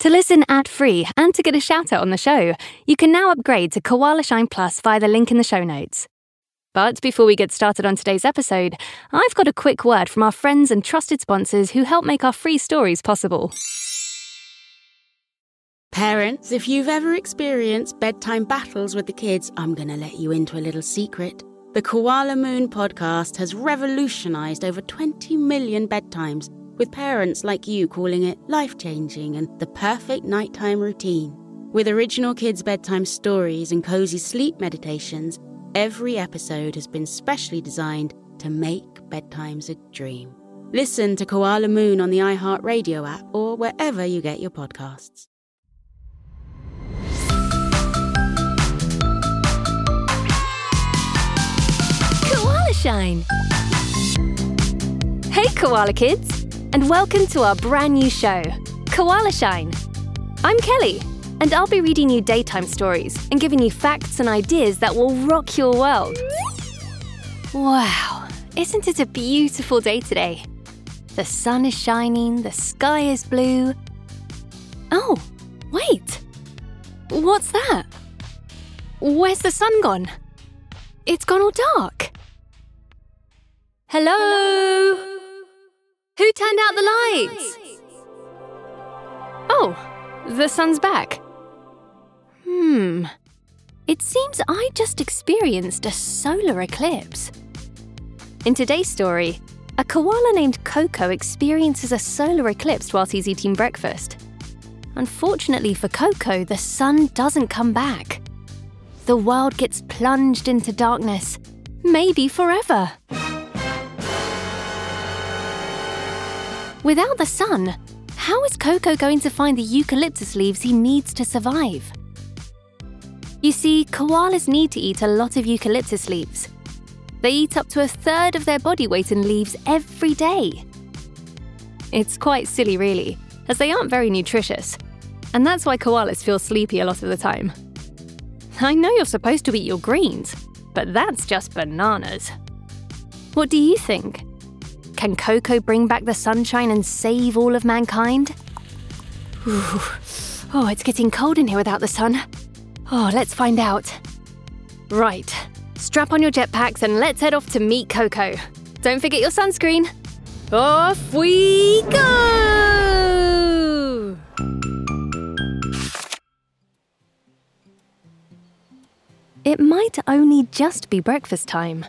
To listen ad free and to get a shout out on the show, you can now upgrade to Koala Shine Plus via the link in the show notes. But before we get started on today's episode, I've got a quick word from our friends and trusted sponsors who help make our free stories possible. Parents, if you've ever experienced bedtime battles with the kids, I'm going to let you into a little secret. The Koala Moon podcast has revolutionized over 20 million bedtimes, with parents like you calling it life changing and the perfect nighttime routine. With original kids' bedtime stories and cozy sleep meditations, every episode has been specially designed to make bedtimes a dream. Listen to Koala Moon on the iHeartRadio app or wherever you get your podcasts. Koala Shine! Hey, Koala Kids! And welcome to our brand new show, Koala Shine. I'm Kelly, and I'll be reading you daytime stories and giving you facts and ideas that will rock your world. Wow, isn't it a beautiful day today? The sun is shining, the sky is blue. Oh, wait! What's that? Where's the sun gone? It's gone all dark. Hello? Who turned out the lights? Oh, the sun's back. Hmm. It seems I just experienced a solar eclipse. In today's story, a koala named Koko experiences a solar eclipse whilst he's eating breakfast. Unfortunately for Koko, the sun doesn't come back. The world gets plunged into darkness, maybe forever. Without the sun, how is Koko going to find the eucalyptus leaves he needs to survive? You see, koalas need to eat a lot of eucalyptus leaves. They eat up to a third of their body weight in leaves every day. It's quite silly, really, as they aren't very nutritious. And that's why koalas feel sleepy a lot of the time. I know you're supposed to eat your greens, but that's just bananas. What do you think? Can Koko bring back the sunshine and save all of mankind? Ooh. Oh, it's getting cold in here without the sun. Oh, let's find out. Right, strap on your jetpacks and let's head off to meet Koko. Don't forget your sunscreen. Off we go! It might only just be breakfast time,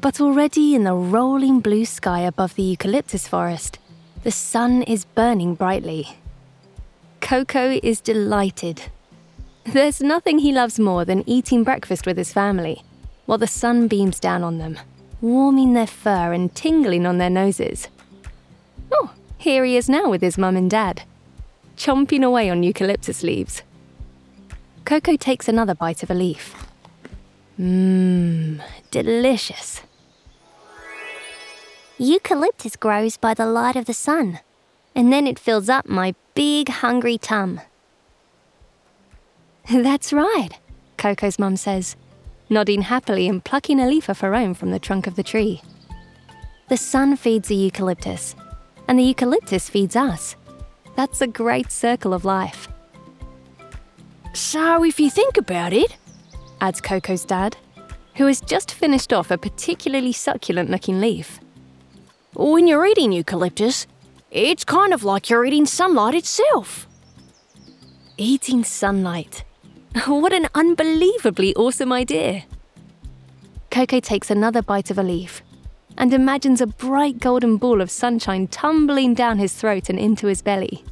but already in the rolling blue sky above the eucalyptus forest, the sun is burning brightly. Koko is delighted. There's nothing he loves more than eating breakfast with his family, while the sun beams down on them, warming their fur and tingling on their noses. Oh, here he is now with his mum and dad, chomping away on eucalyptus leaves. Koko takes another bite of a leaf. Mmm, delicious. Eucalyptus grows by the light of the sun, and then it fills up my big hungry tum. That's right, Koko's mum says, nodding happily and plucking a leaf of her own from the trunk of the tree. The sun feeds the eucalyptus, and the eucalyptus feeds us. That's a great circle of life. So, if you think about it, adds Koko's dad, who has just finished off a particularly succulent looking leaf. When you're eating eucalyptus, it's kind of like you're eating sunlight itself. Eating sunlight. What an unbelievably awesome idea. Koko takes another bite of a leaf and imagines a bright golden ball of sunshine tumbling down his throat and into his belly.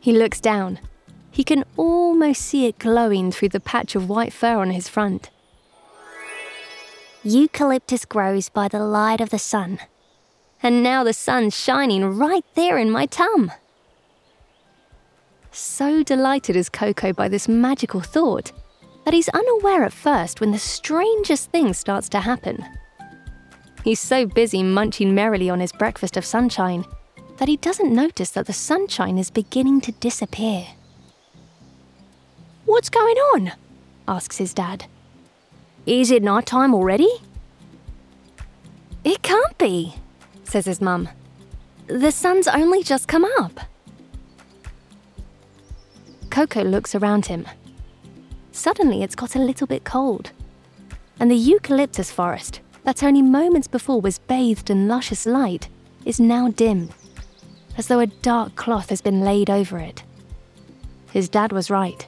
He looks down. He can almost see it glowing through the patch of white fur on his front. Eucalyptus grows by the light of the sun, and now the sun's shining right there in my tum. So delighted is Koko by this magical thought that he's unaware at first when the strangest thing starts to happen. He's so busy munching merrily on his breakfast of sunshine that he doesn't notice that the sunshine is beginning to disappear. What's going on? asks his dad. Is it night time already? It can't be, says his mum. The sun's only just come up. Koko looks around him. Suddenly, it's got a little bit cold. And the eucalyptus forest, that only moments before was bathed in luscious light, is now dim, as though a dark cloth has been laid over it. His dad was right.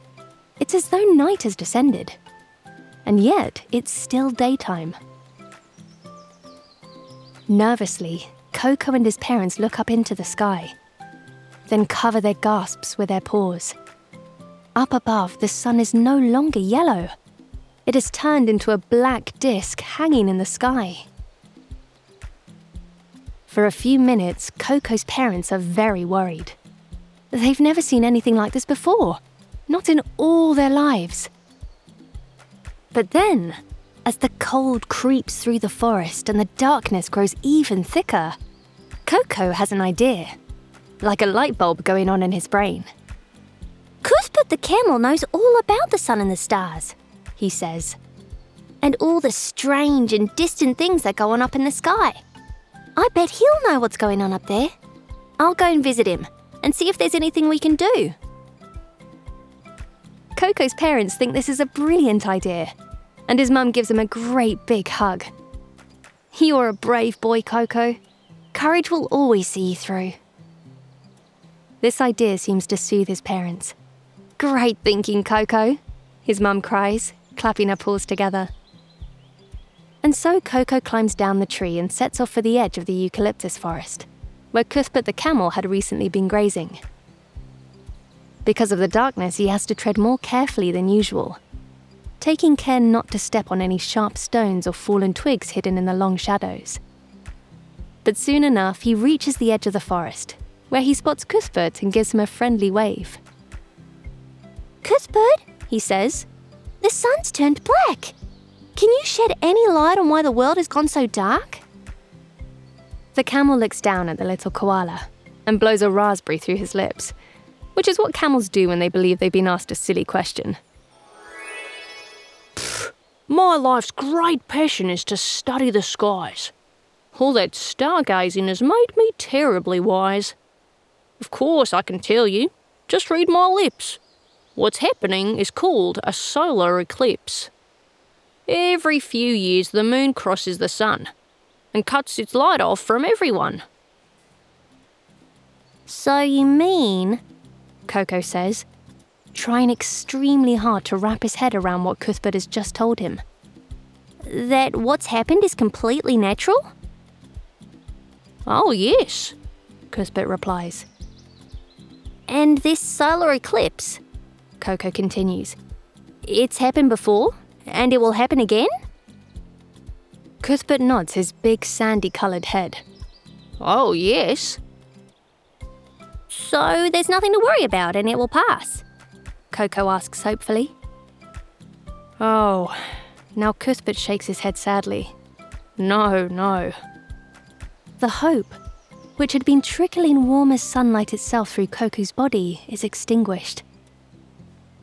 It's as though night has descended. And yet, it's still daytime. Nervously, Koko and his parents look up into the sky, then cover their gasps with their paws. Up above, the sun is no longer yellow. It has turned into a black disk hanging in the sky. For a few minutes, Koko's parents are very worried. They've never seen anything like this before, not in all their lives. But then, as the cold creeps through the forest and the darkness grows even thicker, Koko has an idea, like a light bulb going on in his brain. Cuthbert the camel knows all about the sun and the stars, he says, and all the strange and distant things that go on up in the sky. I bet he'll know what's going on up there. I'll go and visit him and see if there's anything we can do. Koko's parents think this is a brilliant idea, and his mum gives him a great big hug. You're a brave boy, Koko. Courage will always see you through. This idea seems to soothe his parents. Great thinking, Koko, his mum cries, clapping her paws together. And so Koko climbs down the tree and sets off for the edge of the eucalyptus forest where Cuthbert the camel had recently been grazing. Because of the darkness, he has to tread more carefully than usual, taking care not to step on any sharp stones or fallen twigs hidden in the long shadows. But soon enough, he reaches the edge of the forest, where he spots Cuthbert and gives him a friendly wave. Cuthbert, he says, the sun's turned black. Can you shed any light on why the world has gone so dark? The camel looks down at the little koala and blows a raspberry through his lips, which is what camels do when they believe they've been asked a silly question. My life's great passion is to study the skies. All that stargazing has made me terribly wise. Of course, I can tell you. Just read my lips. What's happening is called a solar eclipse. Every few years, the moon crosses the sun, and cuts its light off from everyone. So you mean, Koko says, trying extremely hard to wrap his head around what Cuthbert has just told him. That what's happened is completely natural? Oh, yes, Cuthbert replies. And this solar eclipse, Koko continues, it's happened before, and it will happen again? Cuthbert nods his big sandy coloured head. Oh, yes. So there's nothing to worry about and it will pass? Koko asks hopefully. Oh, now Cuthbert shakes his head sadly. No, no. The hope, which had been trickling warm as sunlight itself through Koko's body, is extinguished.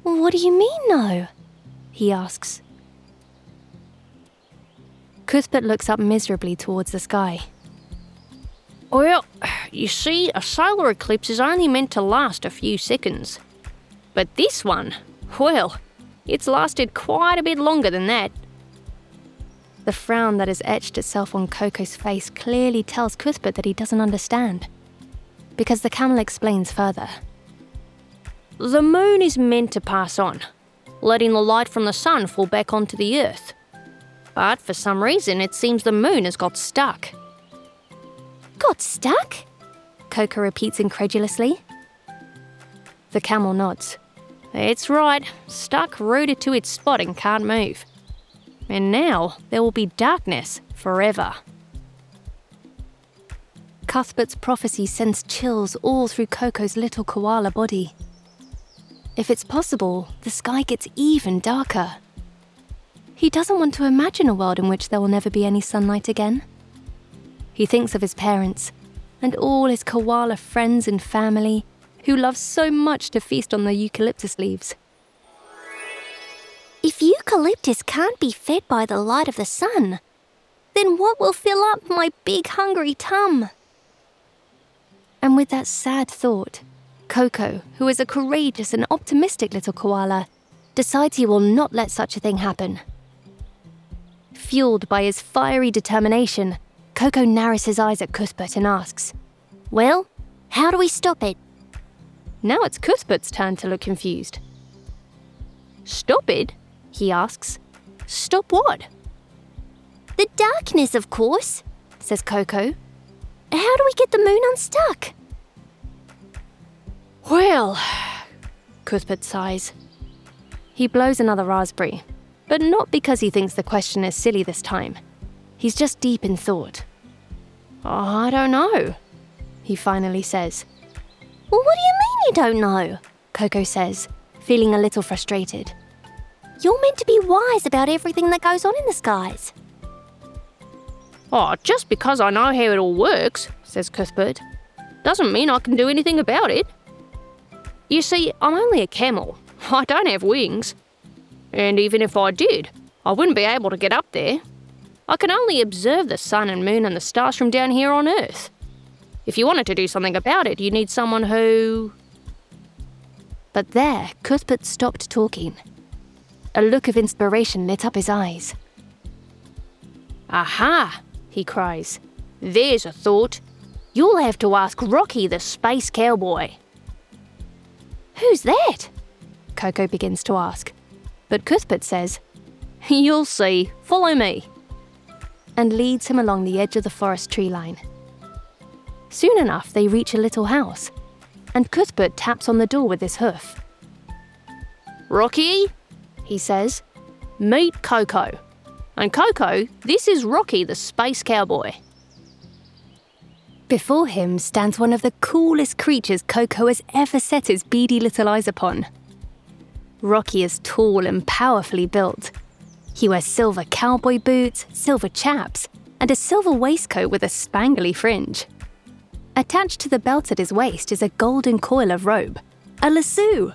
What do you mean, no? He asks. Cuthbert looks up miserably towards the sky. Well, you see, a solar eclipse is only meant to last a few seconds. But this one, well, it's lasted quite a bit longer than that. The frown that has etched itself on Koko's face clearly tells Cuthbert that he doesn't understand. Because the camel explains further. The moon is meant to pass on, letting the light from the sun fall back onto the earth. But for some reason, it seems the moon has got stuck. Got stuck? Coco repeats incredulously. The camel nods. It's right, stuck rooted to its spot and can't move. And now there will be darkness forever. Cuthbert's prophecy sends chills all through Koko's little koala body. If it's possible, the sky gets even darker. He doesn't want to imagine a world in which there will never be any sunlight again. He thinks of his parents and all his koala friends and family who love so much to feast on the eucalyptus leaves. If eucalyptus can't be fed by the light of the sun, then what will fill up my big hungry tum? And with that sad thought, Koko, who is a courageous and optimistic little koala, decides he will not let such a thing happen. Fueled by his fiery determination, Koko narrows his eyes at Cuthbert and asks, Well, how do we stop it? Now it's Cuthbert's turn to look confused. Stop it? he asks. Stop what? The darkness, of course, says Koko. How do we get the moon unstuck? Well, Cuthbert sighs. He blows another raspberry, but not because he thinks the question is silly this time. He's just deep in thought. I don't know, he finally says. Well, what do you mean you don't know? Koko says, feeling a little frustrated. You're meant to be wise about everything that goes on in the skies. Oh, just because I know how it all works, says Cuthbert, doesn't mean I can do anything about it. You see, I'm only a camel. I don't have wings. And even if I did, I wouldn't be able to get up there. I can only observe the sun and moon and the stars from down here on Earth. If you wanted to do something about it, you need someone who. But there, Cuthbert stopped talking. A look of inspiration lit up his eyes. Aha! he cries. There's a thought. You'll have to ask Rocky the space cowboy. Who's that? Koko begins to ask. But Cuthbert says, You'll see. Follow me. And leads him along the edge of the forest tree line. Soon enough, they reach a little house, and Cuthbert taps on the door with his hoof. Rocky, he says, meet Koko. And Koko, this is Rocky the space cowboy. Before him stands one of the coolest creatures Koko has ever set his beady little eyes upon. Rocky is tall and powerfully built. He wears silver cowboy boots, silver chaps, and a silver waistcoat with a spangly fringe. Attached to the belt at his waist is a golden coil of robe, a lasso.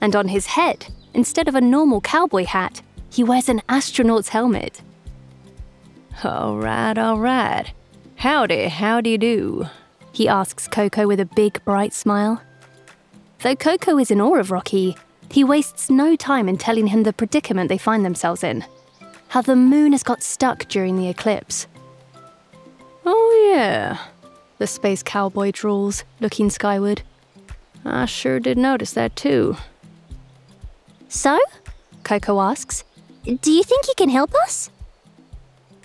And on his head, instead of a normal cowboy hat, he wears an astronaut's helmet. All right, all right. Howdy, how do you do? He asks Koko with a big, bright smile. Though Koko is in awe of Rocky, he wastes no time in telling him the predicament they find themselves in. How the moon has got stuck during the eclipse. Oh, yeah, the space cowboy drawls, looking skyward. I sure did notice that too. So? Koko asks. Do you think you can help us?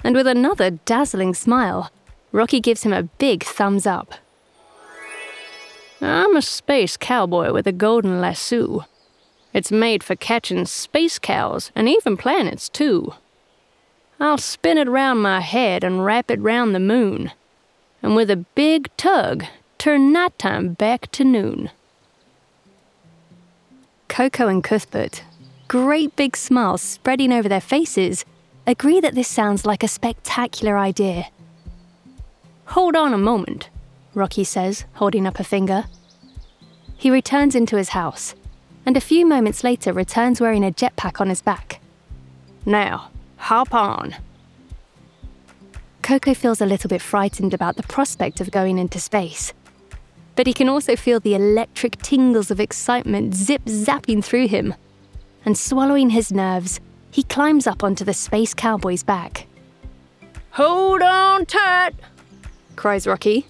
And with another dazzling smile, Rocky gives him a big thumbs up. I'm a space cowboy with a golden lasso. It's made for catching space cows and even planets, too. I'll spin it round my head and wrap it round the moon, and with a big tug, turn nighttime back to noon. Koko and Cuthbert, great big smiles spreading over their faces, agree that this sounds like a spectacular idea. Hold on a moment, Rocky says, holding up a finger. He returns into his house, and a few moments later returns wearing a jetpack on his back. Now, hop on. Koko feels a little bit frightened about the prospect of going into space. But he can also feel the electric tingles of excitement zip zapping through him. And swallowing his nerves, he climbs up onto the space cowboy's back. Hold on tight, cries Rocky.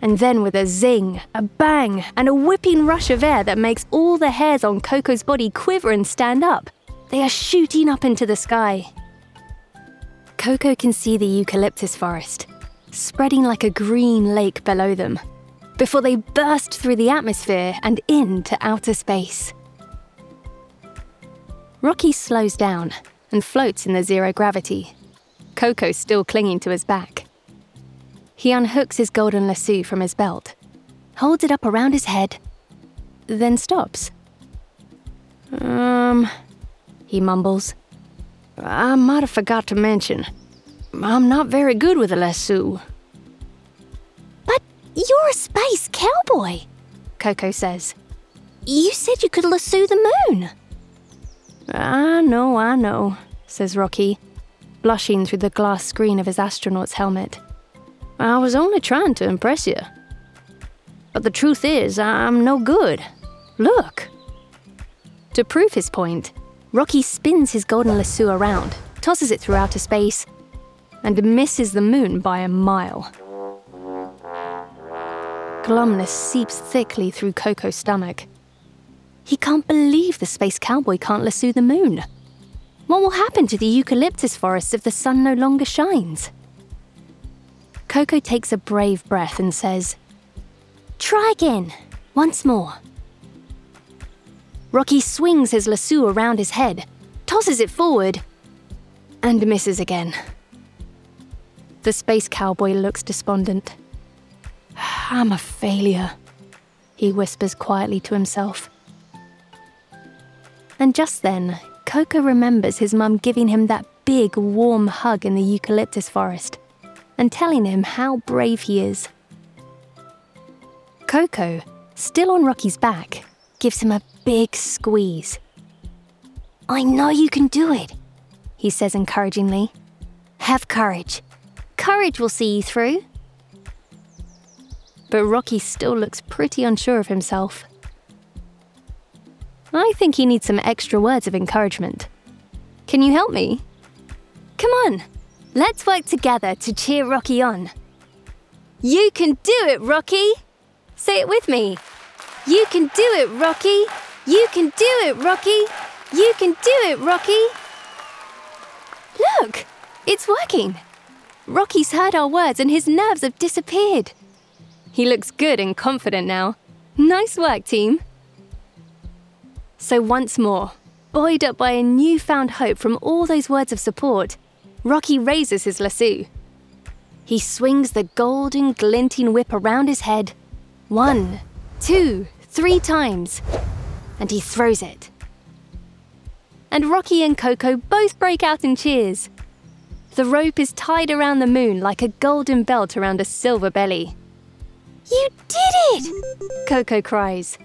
And then, with a zing, a bang, and a whipping rush of air that makes all the hairs on Koko's body quiver and stand up, they are shooting up into the sky. Koko can see the eucalyptus forest, spreading like a green lake below them, before they burst through the atmosphere and into outer space. Rocky slows down and floats in the zero gravity, Koko still clinging to his back. He unhooks his golden lasso from his belt, holds it up around his head, then stops. Um, he mumbles. I might have forgot to mention. I'm not very good with a lasso. But you're a space cowboy, Koko says. You said you could lasso the moon. I know, I know, says Rocky, blushing through the glass screen of his astronaut's helmet. I was only trying to impress you. But the truth is, I'm no good. Look. To prove his point, Rocky spins his golden lasso around, tosses it through outer space, and misses the moon by a mile. Glumness seeps thickly through Koko's stomach. He can't believe the space cowboy can't lasso the moon. What will happen to the eucalyptus forests if the sun no longer shines? Koko takes a brave breath and says, Try again, once more. Rocky swings his lasso around his head, tosses it forward, and misses again. The space cowboy looks despondent. I'm a failure, he whispers quietly to himself. And just then, Koko remembers his mum giving him that big, warm hug in the eucalyptus forest and telling him how brave he is. Koko, still on Rocky's back, gives him a big squeeze. I know you can do it, he says encouragingly. Have courage. Courage will see you through. But Rocky still looks pretty unsure of himself. I think he needs some extra words of encouragement. Can you help me? Come on, let's work together to cheer Rocky on. You can do it, Rocky! Say it with me. You can do it, Rocky! You can do it, Rocky! You can do it, Rocky! Look, it's working. Rocky's heard our words and his nerves have disappeared. He looks good and confident now. Nice work, team. So, once more, buoyed up by a newfound hope from all those words of support, Rocky raises his lasso. He swings the golden, glinting whip around his head one, two, three times, and he throws it. And Rocky and Koko both break out in cheers. The rope is tied around the moon like a golden belt around a silver belly. You did it! Koko cries.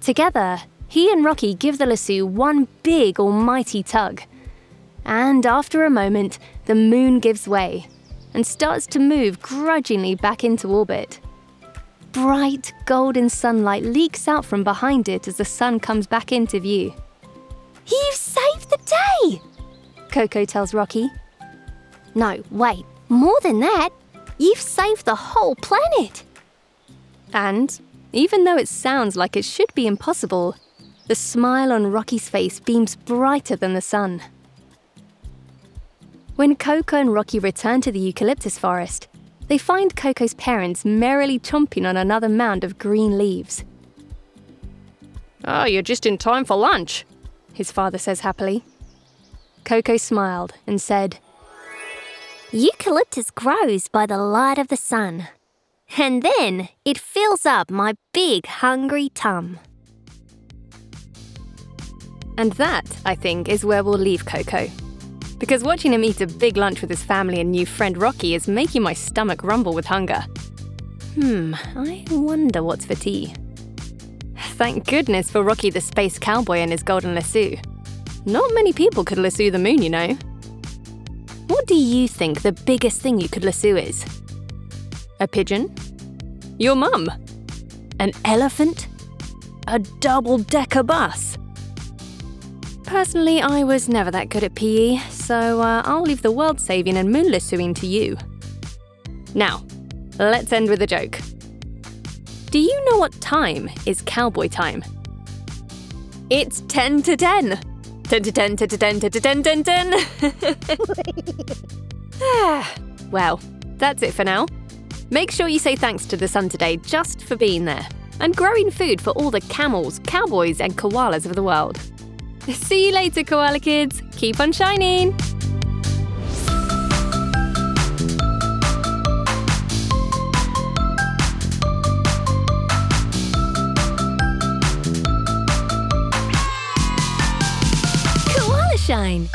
Together, he and Rocky give the lasso one big almighty tug. And after a moment, the moon gives way and starts to move grudgingly back into orbit. Bright golden sunlight leaks out from behind it as the sun comes back into view. You've saved the day! Koko tells Rocky. No, wait, more than that. You've saved the whole planet. And, even though it sounds like it should be impossible, the smile on Rocky's face beams brighter than the sun. When Koko and Rocky return to the eucalyptus forest, they find Koko's parents merrily chomping on another mound of green leaves. Ah, oh, you're just in time for lunch, his father says happily. Koko smiled and said, Eucalyptus grows by the light of the sun, and then it fills up my big hungry tum. And that, I think, is where we'll leave Koko. Because watching him eat a big lunch with his family and new friend Rocky is making my stomach rumble with hunger. Hmm, I wonder what's for tea. Thank goodness for Rocky the Space Cowboy and his golden lasso. Not many people could lasso the moon, you know. What do you think the biggest thing you could lasso is? A pigeon? Your mum? An elephant? A double decker bus? Personally, I was never that good at PE, so uh, I'll leave the world saving and moon lassoing to you. Now, let's end with a joke. Do you know what time is cowboy time? It's 10 to 10. 10 to 10 to 10 to 10 10 10. well, that's it for now. Make sure you say thanks to the sun today just for being there and growing food for all the camels, cowboys, and koalas of the world. See you later, Koala Kids. Keep on shining. Koala Shine.